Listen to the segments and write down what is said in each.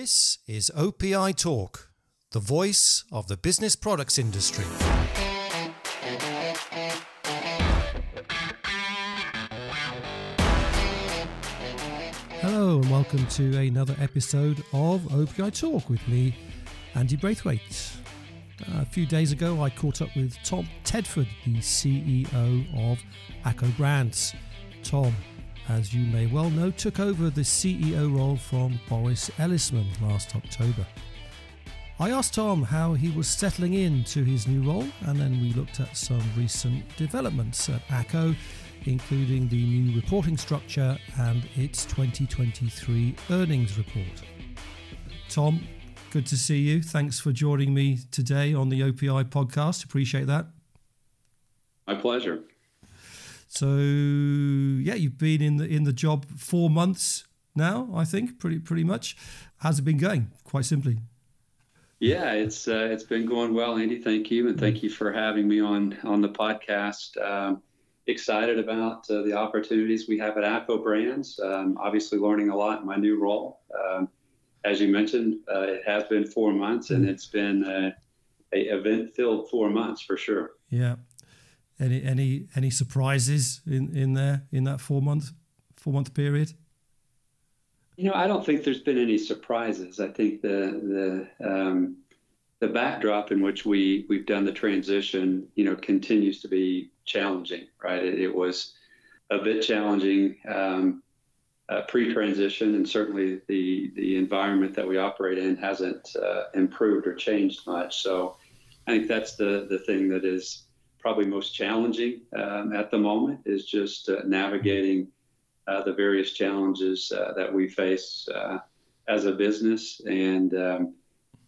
This is OPI Talk, the voice of the business products industry. Hello, and welcome to another episode of OPI Talk with me, Andy Braithwaite. A few days ago, I caught up with Tom Tedford, the CEO of ACCO Brands. Tom as you may well know, took over the CEO role from Boris Elisman last October. I asked Tom how he was settling into his new role, and then we looked at some recent developments at ACCO, including the new reporting structure and its 2023 earnings report. Tom, good to see you. Thanks for joining me today on the OPI podcast. Appreciate that. My pleasure. So yeah, you've been in the in the job four months now, I think, pretty pretty much. How's it been going? Quite simply. Yeah, it's uh, it's been going well, Andy. Thank you, and thank you for having me on on the podcast. Um, excited about uh, the opportunities we have at ACCO Brands. Um, obviously, learning a lot in my new role. Um, as you mentioned, uh, it has been four months, and it's been a, a event filled four months for sure. Yeah, any any any surprises in in there in that four month four month period? You know, I don't think there's been any surprises. I think the the um, the backdrop in which we we've done the transition, you know, continues to be challenging. Right? It, it was a bit challenging um, uh, pre-transition, and certainly the the environment that we operate in hasn't uh, improved or changed much. So, I think that's the the thing that is probably most challenging um, at the moment is just uh, navigating uh, the various challenges uh, that we face uh, as a business. And um,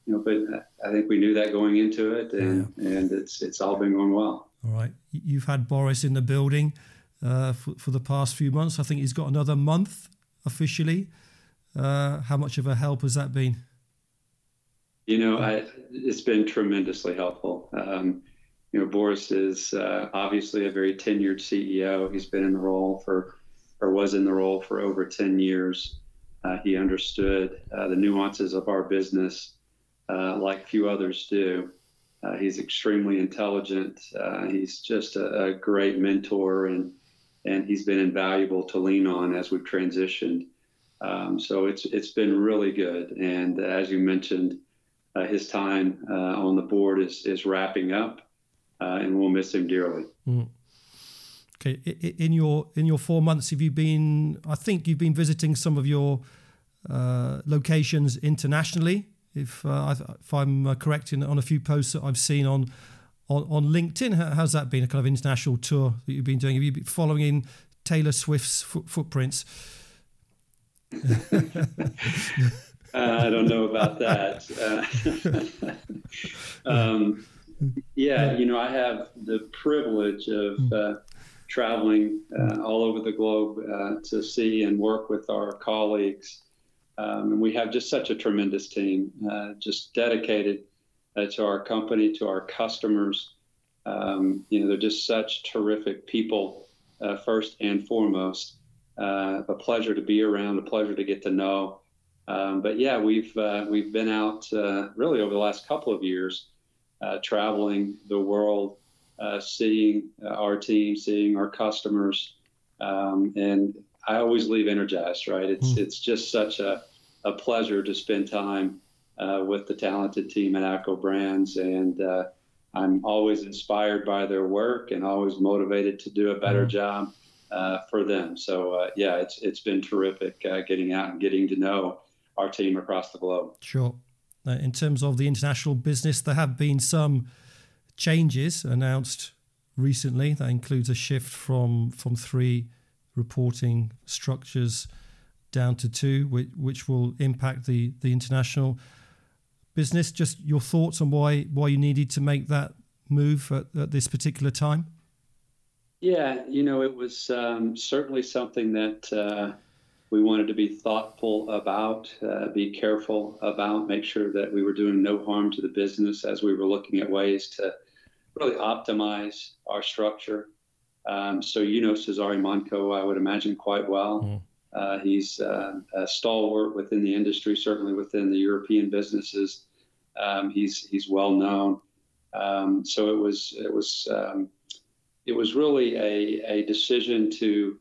you know, but I think we knew that going into it, and yeah. and it's it's all been going well. All right, you've had Boris in the building uh, for, for the past few months. I think he's got another month officially. Uh, how much of a help has that been? You know, I, it's been tremendously helpful. Um, you know, Boris is uh, obviously a very tenured CEO. He's been in the role for, or was in the role for over 10 years. Uh, he understood uh, the nuances of our business uh, like few others do. Uh, he's extremely intelligent. Uh, he's just a, a, great mentor, and and he's been invaluable to lean on as we've transitioned. Um, so it's it's been really good. And as you mentioned, his time on the board is is wrapping up uh, and we'll miss him dearly. Mm. Okay, in your in your four months, have you been? I think you've been visiting some of your uh, locations internationally. If uh, if I'm uh, correct in on a few posts that I've seen on on, on LinkedIn, how's that been? A kind of international tour that you've been doing? Have you been following in Taylor Swift's foot, footprints? Uh, I don't know about that. Uh, um, yeah, you know, I have the privilege of hmm. uh, traveling uh, all over the globe uh, to see and work with our colleagues. Um, and we have just such a tremendous team, uh, just dedicated uh, to our company, to our customers. Um, you know, they're just such terrific people, uh, first and foremost. a pleasure to be around, a pleasure to get to know. Um, but yeah, we've we've been out really over the last couple of years traveling the world, uh, seeing uh, our team, seeing our customers, um, and I always leave energized. Right? It's mm. it's just such a, a pleasure to spend time uh, with the talented team at ACCO Brands, and uh, I'm always inspired by their work and always motivated to do a better mm. job uh, for them. So yeah, it's it's been terrific getting out and getting to know our team across the globe. Sure. Uh, in terms of the international business, there have been some changes announced recently. That includes a shift from from three reporting structures down to two, which, which will impact the the international business. Just your thoughts on why why you needed to make that move at, at this particular time? Yeah, you know, it was um, certainly something that. Uh, we wanted to be thoughtful about, uh, be careful about, make sure that we were doing no harm to the business as we were looking at ways to really optimize our structure. Um, so you know Cezary Monko, I would imagine quite well. Mm. Uh, he's uh, a stalwart within the industry, certainly within the European businesses. Um, he's he's well known. Um, so it was it was um, it was really a, a decision to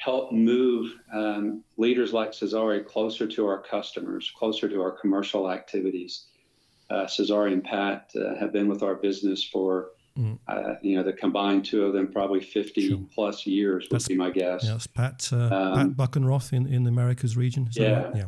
help move um, leaders like Cezary closer to our customers, closer to our commercial activities. Uh, Cezary and Pat uh, have been with our business for Mm. Uh, you know, the combined two of them probably 50 sure. plus years would that's, be my guess. Yeah, that's Pat, uh, um, Pat Buchenroth in, in the Americas region. Yeah, right? yeah.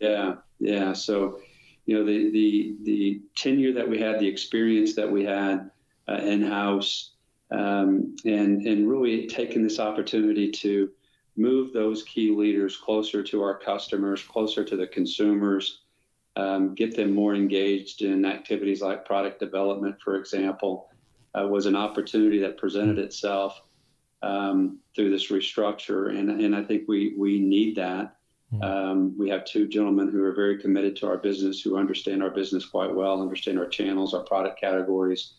Yeah. Yeah. So, you know, the, the, the tenure that we had, the experience that we had uh, in house, um, and, and really taking this opportunity to move those key leaders closer to our customers, closer to the consumers, um, get them more engaged in activities like product development, for example, uh, was an opportunity that presented itself um, through this restructure. And, and I think we, we need that. Hmm. Um, we have two gentlemen who are very committed to our business, who understand our business quite well, understand our channels, our product categories.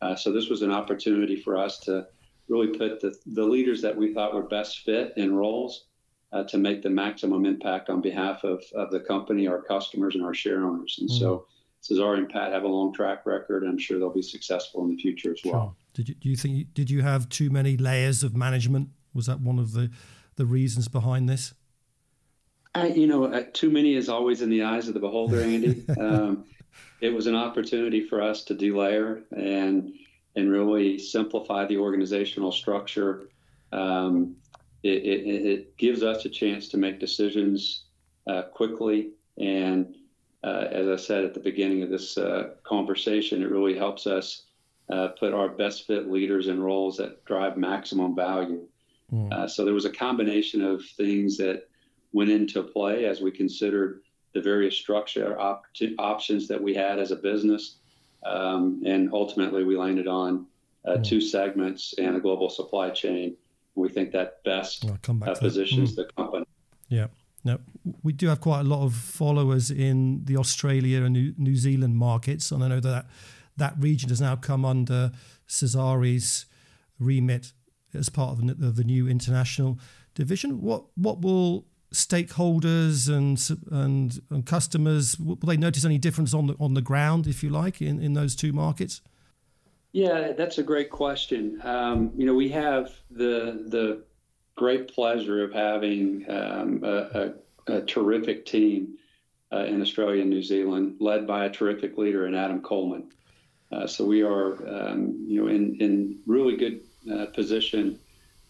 Uh, so this was an opportunity for us to really put the, the leaders that we thought were best fit in roles uh, to make the maximum impact on behalf of, of the company, our customers, and our share owners. And mm. so Cezary and Pat have a long track record. I'm sure they'll be successful in the future as well. Sure. Did you, do you think did you have too many layers of management? Was that one of the the reasons behind this? I, you know, uh, too many is always in the eyes of the beholder, Andy. um, it was an opportunity for us to delayer and and really simplify the organizational structure. Um, it, it, it, gives us a chance to make decisions uh, quickly. And uh, as I said at the beginning of this uh, conversation, it really helps us uh, put our best fit leaders in roles that drive maximum value. Mm. so there was a combination of things that went into play as we considered the various structure op- options that we had as a business. Um, and ultimately, we landed on mm. two segments and a global supply chain we think that best uh, positions mm. the company. Yeah. Now, we do have quite a lot of followers in the Australia and New, Zealand markets, and I know that that region has now come under Cezary's remit as part of the, of the new international division. What what will stakeholders and and, and customers will they notice any difference on the on the ground, if you like, in, in those two markets? Yeah, that's a great question. Um, you know, we have the the great pleasure of having um, a, a, a, terrific team uh, in Australia and New Zealand, led by a terrific leader in Adam Coleman. Uh, so we are, um, you know, in in really good uh, position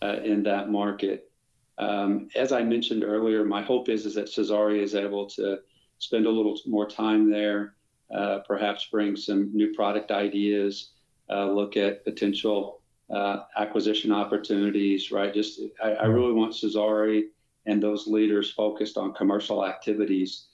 uh, in that market. Um, as I mentioned earlier, my hope is is that Cezary is able to spend a little more time there, uh, perhaps bring some new product ideas uh, look at potential uh, acquisition opportunities, right? Just I, I, really want Cezary and those leaders focused on commercial activities,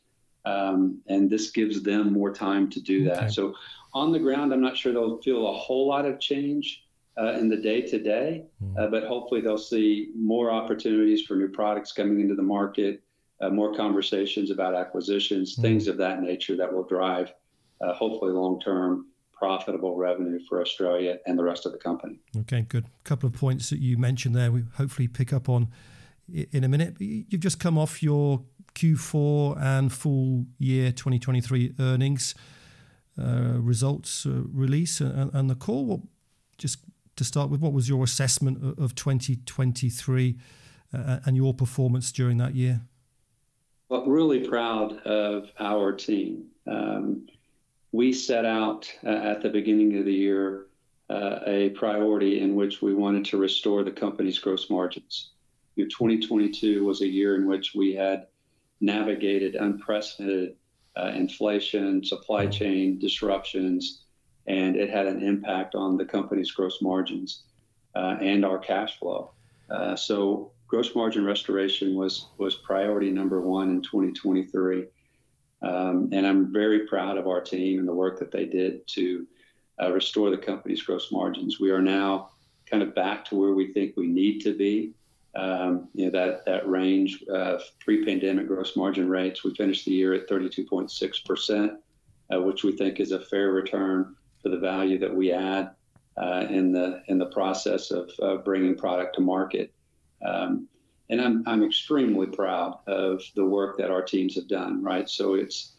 um, and this gives them more time to do that. So on the ground, I'm not sure they'll feel a whole lot of change. Uh, in the day to day, but hopefully they'll see more opportunities for new products coming into the market, uh, more conversations about acquisitions, mm. things of that nature that will drive, uh, hopefully, long term profitable revenue for Australia and the rest of the company. Okay, good. A couple of points that you mentioned there, we hopefully pick up on in a minute. You've just come off your Q4 and full year 2023 earnings uh, results uh, release and, and, the call. What, just to start with, what was your assessment of 2023 uh, and your performance during that year? Well, really proud of our team. Um, we set out uh, at the beginning of the year uh, a priority in which we wanted to restore the company's gross margins. You know, 2022 was a year in which we had navigated unprecedented uh, inflation, supply mm-hmm. chain disruptions, and it had an impact on the company's gross margins uh, and our cash flow. Uh, so, gross margin restoration was was priority number one in 2023. Um, and I'm very proud of our team and the work that they did to uh, restore the company's gross margins. We are now kind of back to where we think we need to be. Um, you know that that range of pre-pandemic gross margin rates. We finished the year at 32.6 percent, uh, which we think is a fair return for the value that we add uh, in the in the process of bringing product to market. Um, and I'm I'm extremely proud of the work that our teams have done. Right, so it's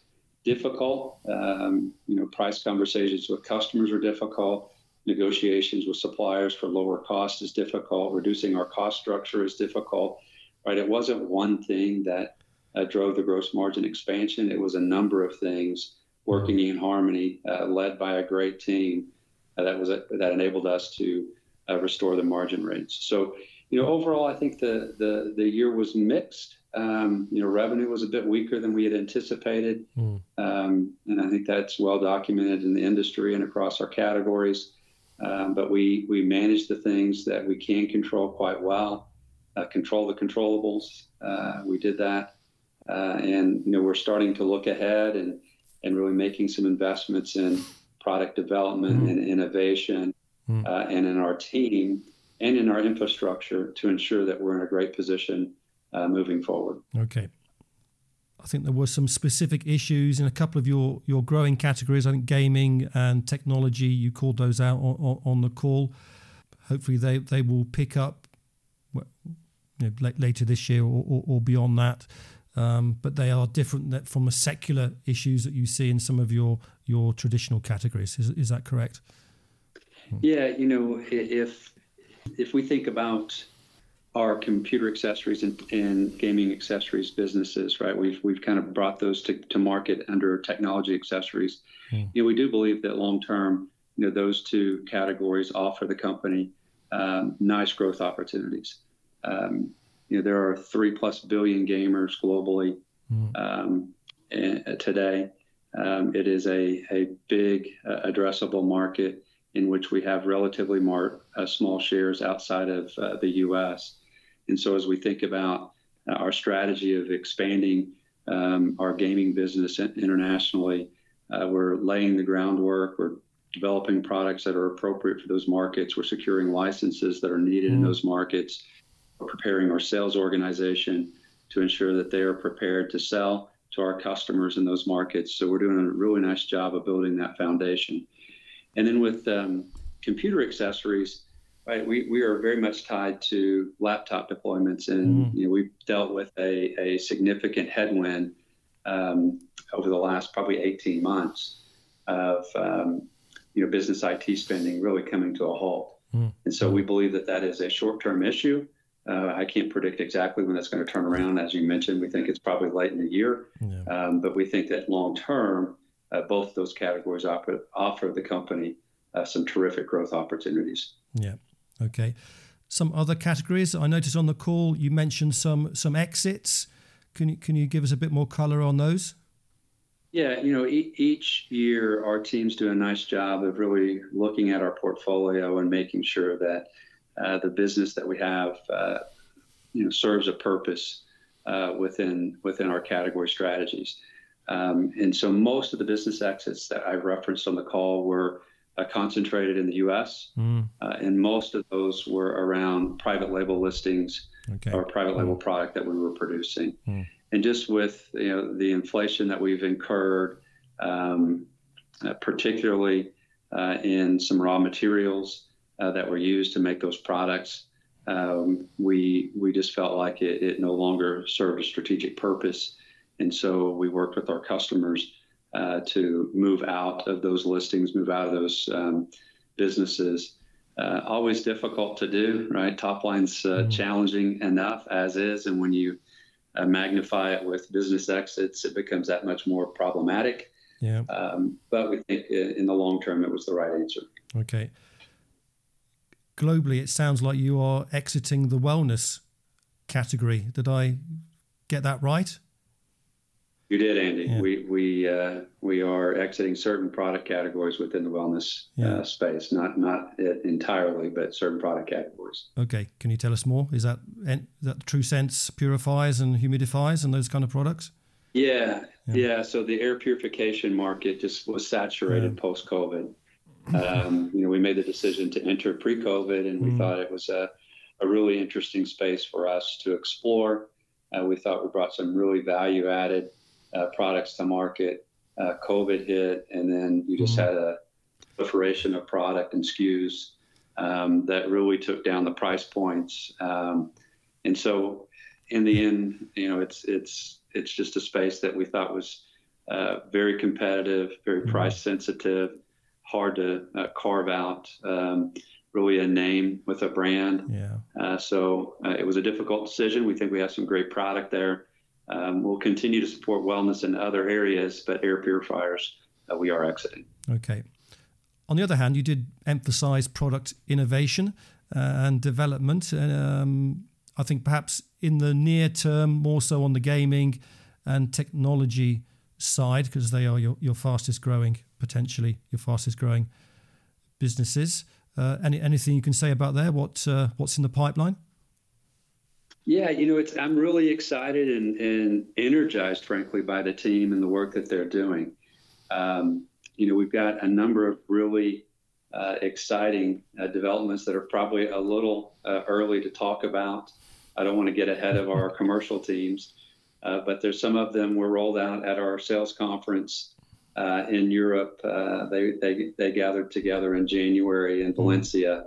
difficult. Um, you know, price conversations with customers are difficult. Negotiations with suppliers for lower cost is difficult. Reducing our cost structure is difficult. Right, it wasn't one thing that uh, drove the gross margin expansion. It was a number of things working in harmony, uh, led by a great team uh, that was a, that enabled us to uh, restore the margin rates. So, you know, overall, I think the the the year was mixed. Um, you know, revenue was a bit weaker than we had anticipated, mm. um, and I think that's well documented in the industry and across our categories. Um, but we we managed the things that we can control quite well. Uh, control the controllables. Uh, we did that, uh, and you know we're starting to look ahead and and really making some investments in product development mm. and innovation, mm. and in our team and in our infrastructure to ensure that we're in a great position uh, moving forward. Okay. I think there were some specific issues in a couple of your, your growing categories. I think gaming and technology, you called those out on, on the call. Hopefully, they, they will pick up you know, later this year or, or, or beyond that. Um, but they are different from the secular issues that you see in some of your your traditional categories. Is, is that correct? Yeah, you know, if if we think about our computer accessories and, and, gaming accessories businesses, right? We've we've kind of brought those to, to market under technology accessories. Mm. You know, we do believe that long term, you know, those two categories offer the company um, nice growth opportunities. Um, you know, there are three plus billion gamers globally mm. um, today. Um, it is a a big uh, addressable market in which we have relatively more uh, small shares outside of uh, the U.S. And so as we think about uh, our strategy of expanding um, our gaming business internationally, uh, we're laying the groundwork. We're developing products that are appropriate for those markets. We're securing licenses that are needed mm. in those markets. Preparing our sales organization to ensure that they are prepared to sell to our customers in those markets. So we're doing a really nice job of building that foundation. And then with um, computer accessories, right? We, we are very much tied to laptop deployments, and mm. you know, we've dealt with a, a significant headwind um, over the last probably 18 months of um, you know business IT spending really coming to a halt. Mm. And so we believe that that is a short-term issue. Uh, I can't predict exactly when that's going to turn around. As you mentioned, we think it's probably late in the year, yeah. um, but we think that long term, uh, both those categories offer, offer the company uh, some terrific growth opportunities. Yeah. Okay. Some other categories. I noticed on the call you mentioned some some exits. Can you can you give us a bit more color on those? Yeah, you know, e- each year our teams do a nice job of really looking at our portfolio and making sure that uh, the business that we have, uh, you know, serves a purpose uh, within within our category strategies. Um, and so most of the business exits that I referenced on the call were uh, concentrated in the U.S., mm. uh, and most of those were around private label listings okay. or private label mm. product that we were producing. Mm. And just with you know the inflation that we've incurred, um, uh, particularly uh, in some raw materials uh, that were used to make those products, um, we we just felt like it, it no longer served a strategic purpose, and so we worked with our customers uh, to move out of those listings, move out of those um, businesses. Uh, always difficult to do, right? Top line's uh, mm-hmm. challenging enough as is, and when you uh, magnify it with business exits, it becomes that much more problematic. Yeah. Um, but we think in the long term, it was the right answer. Okay. Globally, it sounds like you are exiting the wellness category. Did I get that right? You did, Andy. Yeah. We we uh, we are exiting certain product categories within the wellness yeah. uh, space, not not entirely, but certain product categories. Okay, can you tell us more? Is that is that TruSens purifiers and humidifiers and those kind of products? Yeah, yeah. yeah. So the air purification market just was saturated post COVID. Um, you know, we made the decision to enter pre-COVID, and we mm. thought it was a a really interesting space for us to explore. Uh, we thought we brought some really value added uh, products to market. Uh, COVID hit, and then you just mm-hmm. had a proliferation of product and SKUs um, that really took down the price points. Um, and so, in the end, you know, it's it's it's just a space that we thought was uh, very competitive, very mm-hmm. price sensitive, hard to uh, carve out. Um, really a name with a brand. Yeah. Uh, so uh, it was a difficult decision. We think we have some great product there. Um, we'll continue to support wellness in other areas, but air purifiers uh, we are exiting. Okay. On the other hand, you did emphasize product innovation uh, and development. Um, I think perhaps in the near term, more so on the gaming and technology side, because they are your, your fastest growing, potentially your fastest growing businesses. Uh, any, anything you can say about there? What uh, what's in the pipeline? Yeah, you know, it's I'm really excited and, and energized, frankly, by the team and the work that they're doing. Um, you know, we've got a number of really uh, exciting uh, developments that are probably a little uh, early to talk about. I don't want to get ahead of our commercial teams, uh, but there's some of them were rolled out at our sales conference uh, in Europe. Uh, they, they, they gathered together in January in. Valencia,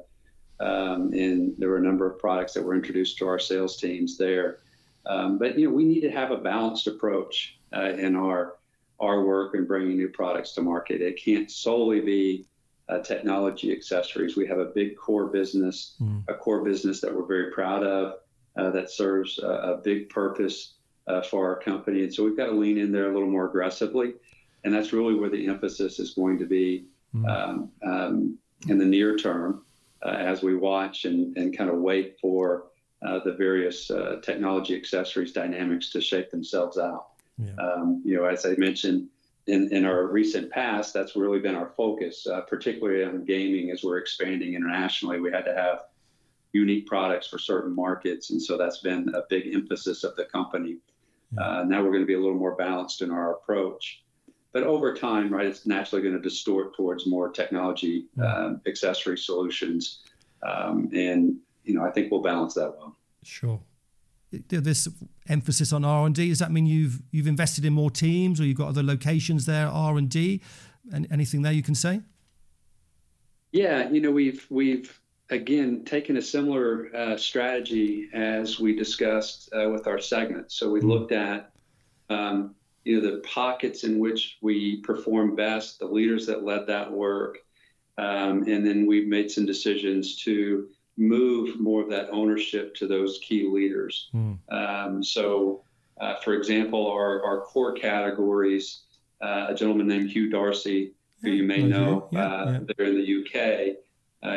um, and there were a number of products that were introduced to our sales teams there. Um, but you know, we need to have a balanced approach in our our work in bringing new products to market. It can't solely be uh, technology accessories. We have a big core business, mm. a core business that we're very proud of, uh, that serves a, a big purpose uh, for our company. And so we've got to lean in there a little more aggressively. And that's really where the emphasis is going to be mm. um, um, in the near term uh, as we watch and, and kind of wait for uh, the various uh, technology accessories dynamics to shape themselves out. Yeah. Um, you know, as I mentioned in, in our recent past, that's really been our focus, uh, particularly on gaming as we're expanding internationally. We had to have unique products for certain markets, and so that's been a big emphasis of the company. Uh, now we're going to be a little more balanced in our approach. But over time, right, it's naturally going to distort towards more technology um, accessory solutions, um, and you know I think we'll balance that well. Sure this emphasis on R and D? Does that mean you've you've invested in more teams, or you've got other locations there R and D? Anything there you can say? Yeah, you know we've we've again taking a similar uh, strategy as we discussed uh, with our segments. So we looked at um, you know the pockets in which we perform best, the leaders that led that work, um, and then we've made some decisions to move more of that ownership to those key leaders. Mm. Um, so, uh, for example, our, our core categories, uh, a gentleman named Hugh Darcy, who you may know, yeah, uh, yeah. there in the UK,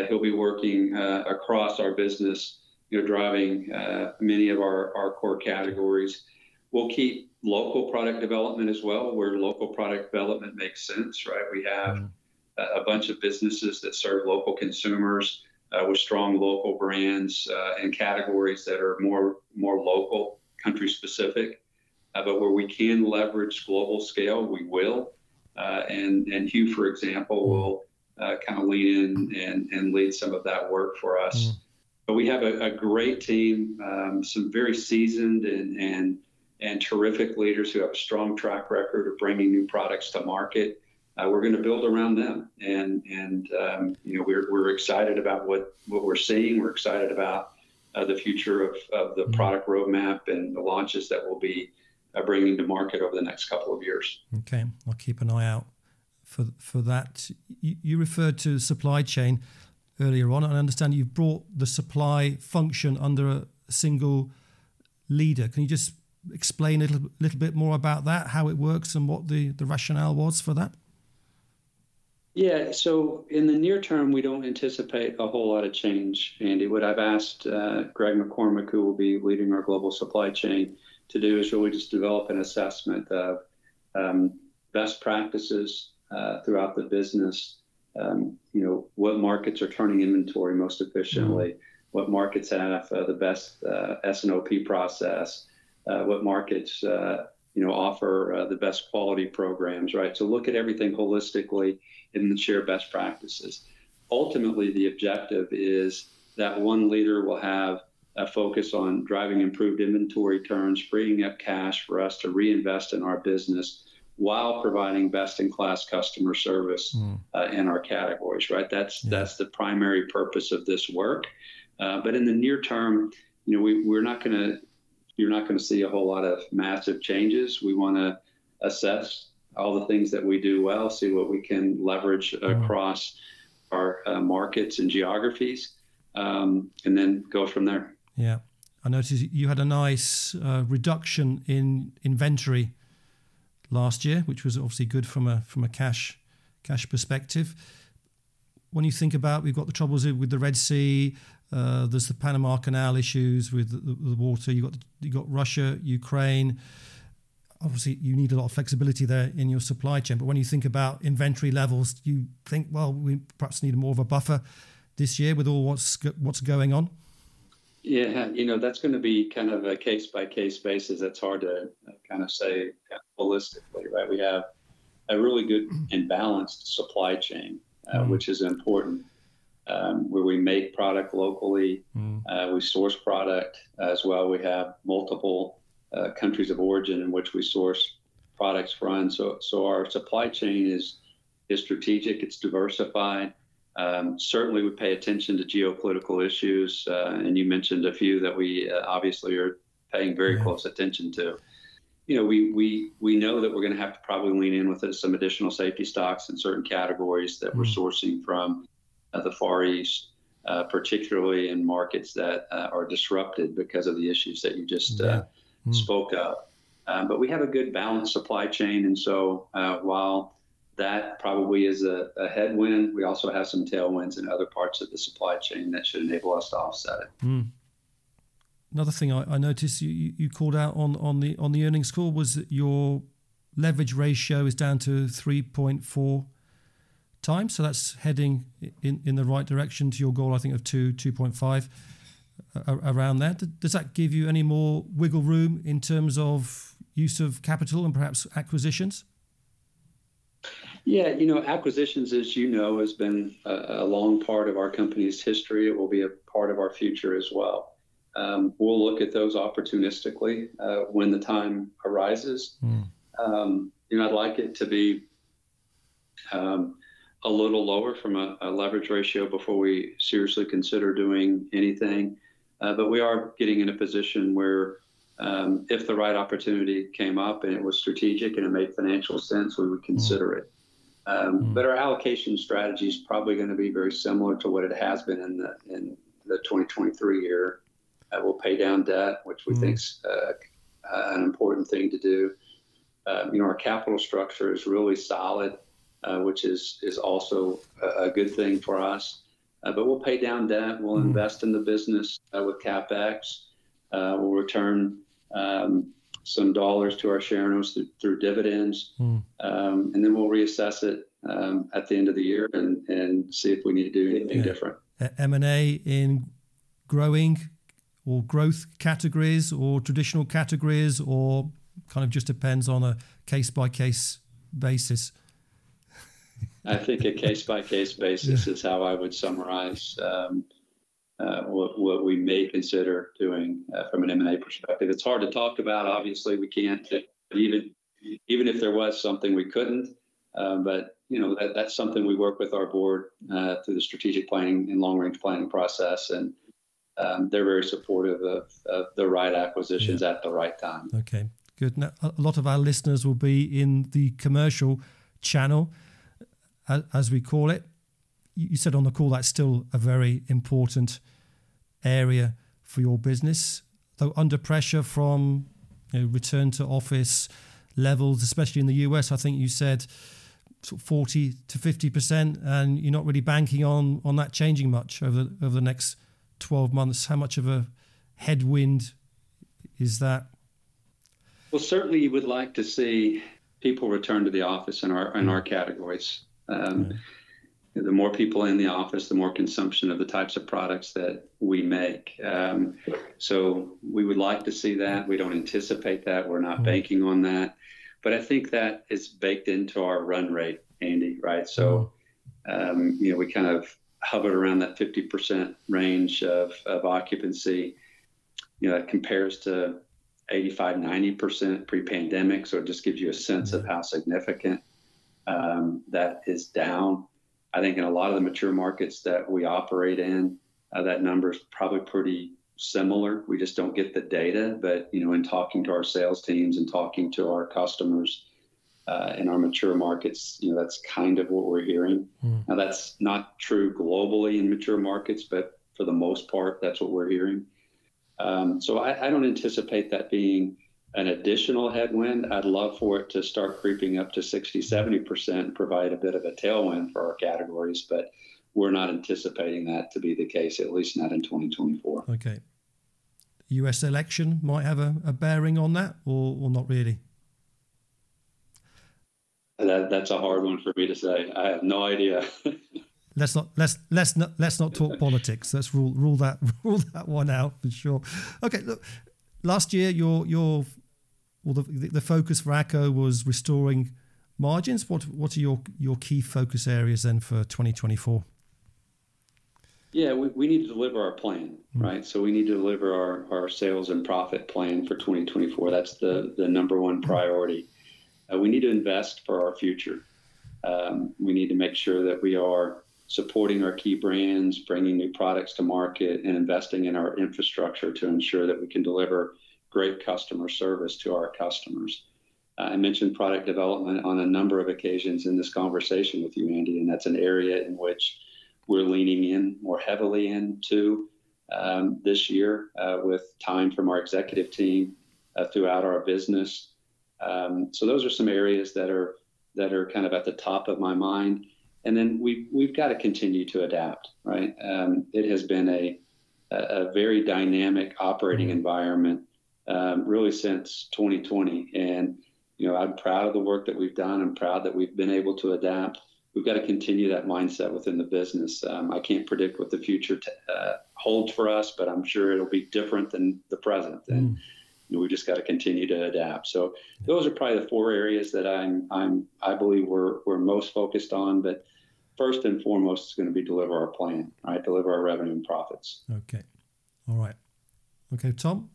he'll be working uh, across our business, you know, driving uh, many of our, our core categories. We'll keep local product development as well, where local product development makes sense, right? We have mm. a, bunch of businesses that serve local consumers uh, with strong local brands uh, and categories that are more more local, country specific. Uh, but where we can leverage global scale, we will. Uh, and and Hugh, for example, will uh, kind of lean in and, and lead some of that work for us. Mm. But we have a, a great team, um, some very seasoned and and and terrific leaders who have a strong track record of bringing new products to market uh, we're going to build around them. And and um, you know we're we're excited about what what we're seeing. We're excited about uh, the future of, of the mm-hmm. product roadmap and the launches that we'll be uh, bringing to market over the next couple of years. Okay, I'll keep an eye out for for that. You, you referred to supply chain earlier on. And I understand you've brought the supply function under a single leader. Can you just explain a little, little bit more about that, how it works, and what the, the rationale was for that? Yeah, so in the near term, we don't anticipate a whole lot of change, Andy. What I've asked uh, Greg McCormick, who will be leading our global supply chain, to do is really just develop an assessment of um, best practices uh, throughout the business. Um, you know, what markets are turning inventory most efficiently, mm-hmm. what markets have uh, the best uh, S&OP process, uh, what markets uh, you know offer uh, the best quality programs right so look at everything holistically and share best practices ultimately the objective is that one leader will have a focus on driving improved inventory turns freeing up cash for us to reinvest in our business while providing best in class customer service mm. uh, in our categories right that's yeah. that's the primary purpose of this work uh, but in the near term you know we, we're not going to you're not going to see a whole lot of massive changes. We want to assess all the things that we do well, see what we can leverage mm-hmm. across our uh, markets and geographies, um, and then go from there. Yeah. I noticed you had a nice uh, reduction in inventory last year, which was obviously good from a from a cash cash perspective. When you think about, we've got the troubles with the Red Sea. Uh, there's the Panama Canal issues with the, the, water. You got you got Russia, Ukraine. Obviously, you need a lot of flexibility there in your supply chain. But when you think about inventory levels, you think, well, we perhaps need more of a buffer this year with all what's what's going on. Yeah, you know, that's going to be kind of a case by case basis. That's hard to uh, kind of say holistically, right? We have a really good and balanced supply chain, uh, mm. which is important. Um, where we make product locally, mm. uh, we source product as well. We have multiple uh, countries of origin in which we source products from. So, so our supply chain is is strategic. It's diversified. Um, certainly, we pay attention to geopolitical issues, uh, and you mentioned a few that we uh, obviously are paying very yeah. close attention to. You know, we we we know that we're going to have to probably lean in with some additional safety stocks in certain categories that mm. we're sourcing from uh, the Far East, uh, particularly in markets that uh, are disrupted because of the issues that you just uh, yeah. mm. spoke of. Um, but we have a good balanced supply chain, and so while that probably is a, a, headwind. We also have some tailwinds in other parts of the supply chain that should enable us to offset it. Mm. Another thing I, I noticed you, you called out on, on the on the earnings call was that your leverage ratio is down to three point four times. So that's heading in, in the right direction to your goal, I think, of two two point five uh, around there. Does that give you any more wiggle room in terms of use of capital and perhaps acquisitions? Yeah, you know, acquisitions, as you know, has been a, a, long part of our company's history. It will be a part of our future as well. Um, we'll look at those opportunistically uh, when the time arises. Mm. Um, you know, I'd like it to be um, a little lower from a, leverage ratio before we seriously consider doing anything. Uh, but we are getting in a position where um, if the right opportunity came up and it was strategic and it made financial sense, we would consider mm. it. Um, mm. But our allocation strategy is probably going to be very similar to what it has been in the in the 2023 year. Uh, we'll pay down debt, which we mm. think is uh, uh, an important thing to do. Um, you know, our capital structure is really solid, uh, which is is also a, a, good thing for us. Uh, but we'll pay down debt. We'll mm. invest in the business uh, with capex. we'll return um, some dollars to our shareholders through, through dividends, mm. um, and then we'll reassess it um, at the end of the year and, and see if we need to do anything yeah. different. M and A in growing or growth categories or traditional categories, or kind of just depends on a case by case basis. I think a case by case basis yeah. is how I would summarize. Um, what, what we may consider doing uh, from an M&A perspective. It's hard to talk about. Obviously, we can't even even if there was something we couldn't. Um, but you know that, that's something we work with our board uh, through the strategic planning and long range planning process, and um, they're very supportive of, the right acquisitions at the right time. Okay, good. Now, a lot of our listeners will be in the commercial channel, as we call it you said on the call that's still a very important area for your business, though under pressure from you know, return to office levels, especially in the US. I think you said sort of 40 to 50 percent, and you're not really banking on on that changing much over the, over the next 12 months. How much of a headwind is that? Well, certainly you would like to see people return to the office in our in our categories. Um, right the more people in the office, the more consumption of the types of products that we make. Um, so we would like to see that. We don't anticipate that. We're not mm-hmm. banking on that. But I think that is baked into our run rate, Andy, right? So, mm-hmm. um, you know, we kind of hovered around that 50% range of, of occupancy. You know, that compares to 85, 90% pre pandemic. So it just gives you a sense of mm-hmm. how significant um, that is down. I think in a lot of the mature markets that we operate in, uh, that number is probably pretty similar. We just don't get the data. But you know, in talking to our sales teams and talking to our customers uh, in our mature markets, you know, that's kind of what we're hearing. Mm. Now, that's not true globally in mature markets, but for the most part, that's what we're hearing. Um, so I, I don't anticipate that being an additional headwind. I'd love for it to start creeping up to 60, 70% and provide a bit of a tailwind for our categories, but we're not anticipating that to be the case, at least not in 2024. Okay. US election might have a, a bearing on that, or, or not really? That, that's a hard one for me to say. I have no idea. let's not let's let's not let's not talk politics. Let's rule rule that rule that one out for sure. Okay, look, last year your your well the the focus for ACCO was restoring margins. What what are your your key focus areas then for 2024? Yeah, we, we need to deliver our plan, mm. right? So we need to deliver our, our sales and profit plan for 2024. That's the, the number one priority. Uh, we need to invest for our future. Um, we need to make sure that we are supporting our key brands, bringing new products to market, and investing in our infrastructure to ensure that we can deliver great customer service to our customers. I mentioned product development on a number of occasions in this conversation with you, Andy, and that's an area in which we're leaning in more heavily into um, this year uh, with time from our executive team uh, throughout our business. Um, so those are some areas that are that are kind of at the top of my mind and then we've we've got to continue to adapt. Right, um, it has been a a very dynamic operating mm-hmm. environment um, really since 2020, and you know I'm proud of the work that we've done. I'm proud that we've been able to adapt. We've got to continue that mindset within the business. Um, I can't predict what the future t- uh, holds for us, but I'm sure it'll be different than the present. And mm you know, we just got to continue to adapt. So those are probably the four areas that I'm I'm I believe we're we're most focused on. But first and foremost is going to be deliver our plan, right? Deliver our revenue and profits. Okay. All right. Okay, Tom,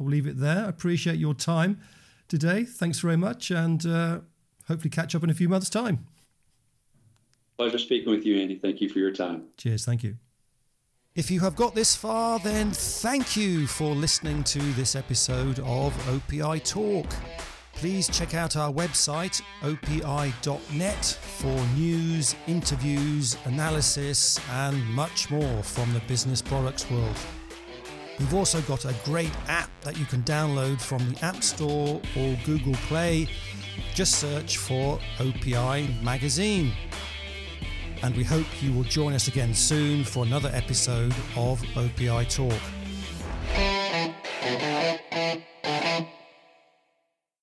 I'll leave it there. I appreciate your time today. Thanks very much, and uh, hopefully catch up in a few months' time. Pleasure speaking with you, Andy. Thank you for your time. Cheers. Thank you. If you have got this far, then thank you for listening to this episode of OPI Talk. Please check out our website, opi.net, for news, interviews, analysis, and much more from the business products world. We've also got a great app that you can download from the App Store or Google Play. Just search for OPI Magazine. And we hope you will join us again soon for another episode of OPI Talk.